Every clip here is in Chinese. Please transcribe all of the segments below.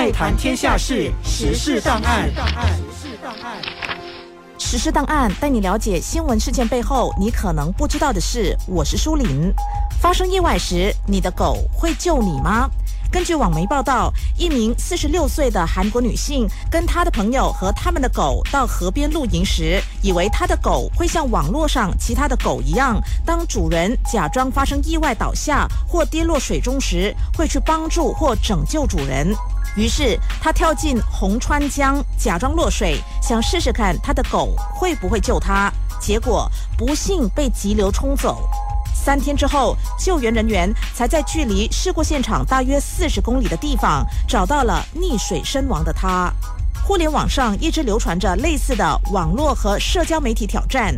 爱谈天下事，时事档案。时事档案带你了解新闻事件背后你可能不知道的事。我是舒琳。发生意外时，你的狗会救你吗？根据网媒报道，一名四十六岁的韩国女性跟她的朋友和他们的狗到河边露营时，以为她的狗会像网络上其他的狗一样，当主人假装发生意外倒下或跌落水中时，会去帮助或拯救主人。于是他跳进红川江，假装落水，想试试看他的狗会不会救他。结果不幸被急流冲走。三天之后，救援人员才在距离事故现场大约四十公里的地方找到了溺水身亡的他。互联网上一直流传着类似的网络和社交媒体挑战，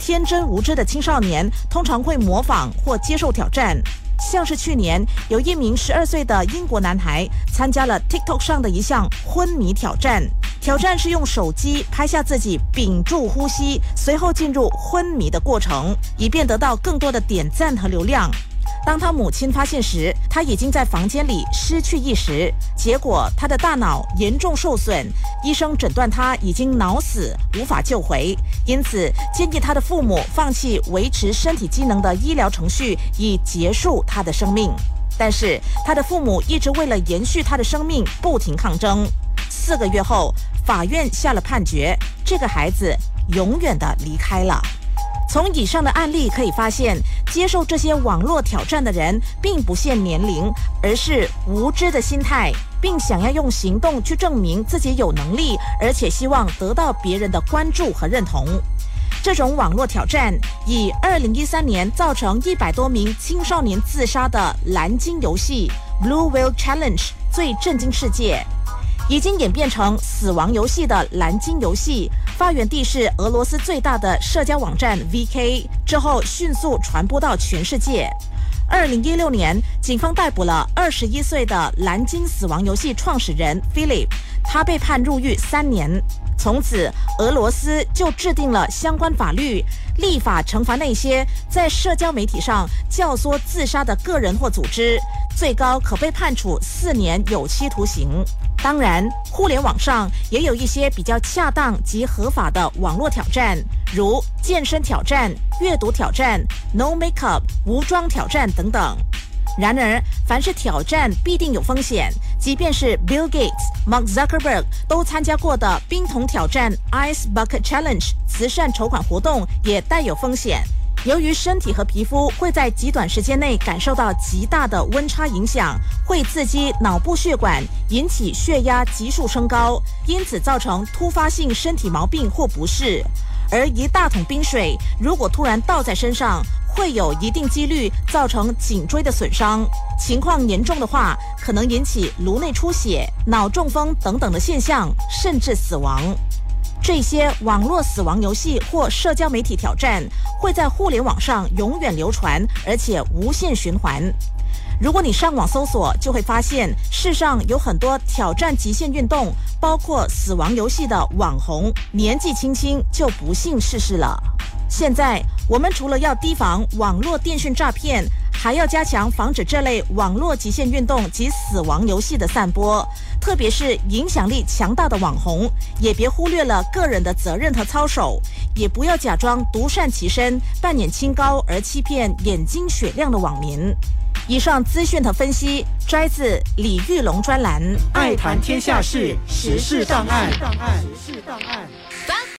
天真无知的青少年通常会模仿或接受挑战。像是去年有一名十二岁的英国男孩参加了 TikTok 上的一项昏迷挑战。挑战是用手机拍下自己屏住呼吸，随后进入昏迷的过程，以便得到更多的点赞和流量。当他母亲发现时，他已经在房间里失去意识，结果他的大脑严重受损，医生诊断他已经脑死，无法救回，因此建议他的父母放弃维持身体机能的医疗程序，以结束他的生命。但是他的父母一直为了延续他的生命不停抗争。四个月后。法院下了判决，这个孩子永远的离开了。从以上的案例可以发现，接受这些网络挑战的人并不限年龄，而是无知的心态，并想要用行动去证明自己有能力，而且希望得到别人的关注和认同。这种网络挑战以二零一三年造成一百多名青少年自杀的蓝鲸游戏 （Blue Whale Challenge） 最震惊世界。已经演变成死亡游戏的蓝鲸游戏，发源地是俄罗斯最大的社交网站 VK，之后迅速传播到全世界。二零一六年，警方逮捕了二十一岁的蓝鲸死亡游戏创始人 Philip，他被判入狱三年。从此，俄罗斯就制定了相关法律，立法惩罚那些在社交媒体上教唆自杀的个人或组织，最高可被判处四年有期徒刑。当然，互联网上也有一些比较恰当及合法的网络挑战，如健身挑战、阅读挑战、No Makeup 无妆挑战等等。然而，凡是挑战必定有风险，即便是 Bill Gates、Mark Zuckerberg 都参加过的冰桶挑战 Ice Bucket Challenge 慈善筹款活动也带有风险。由于身体和皮肤会在极短时间内感受到极大的温差影响，会刺激脑部血管，引起血压急速升高，因此造成突发性身体毛病或不适。而一大桶冰水如果突然倒在身上，会有一定几率造成颈椎的损伤，情况严重的话，可能引起颅内出血、脑中风等等的现象，甚至死亡。这些网络死亡游戏或社交媒体挑战会在互联网上永远流传，而且无限循环。如果你上网搜索，就会发现世上有很多挑战极限运动，包括死亡游戏的网红，年纪轻轻就不幸逝世了。现在，我们除了要提防网络电讯诈骗，还要加强防止这类网络极限运动及死亡游戏的散播。特别是影响力强大的网红，也别忽略了个人的责任和操守，也不要假装独善其身，扮演清高而欺骗眼睛雪亮的网民。以上资讯和分析摘自李玉龙专栏《爱谈天下事时事档案》。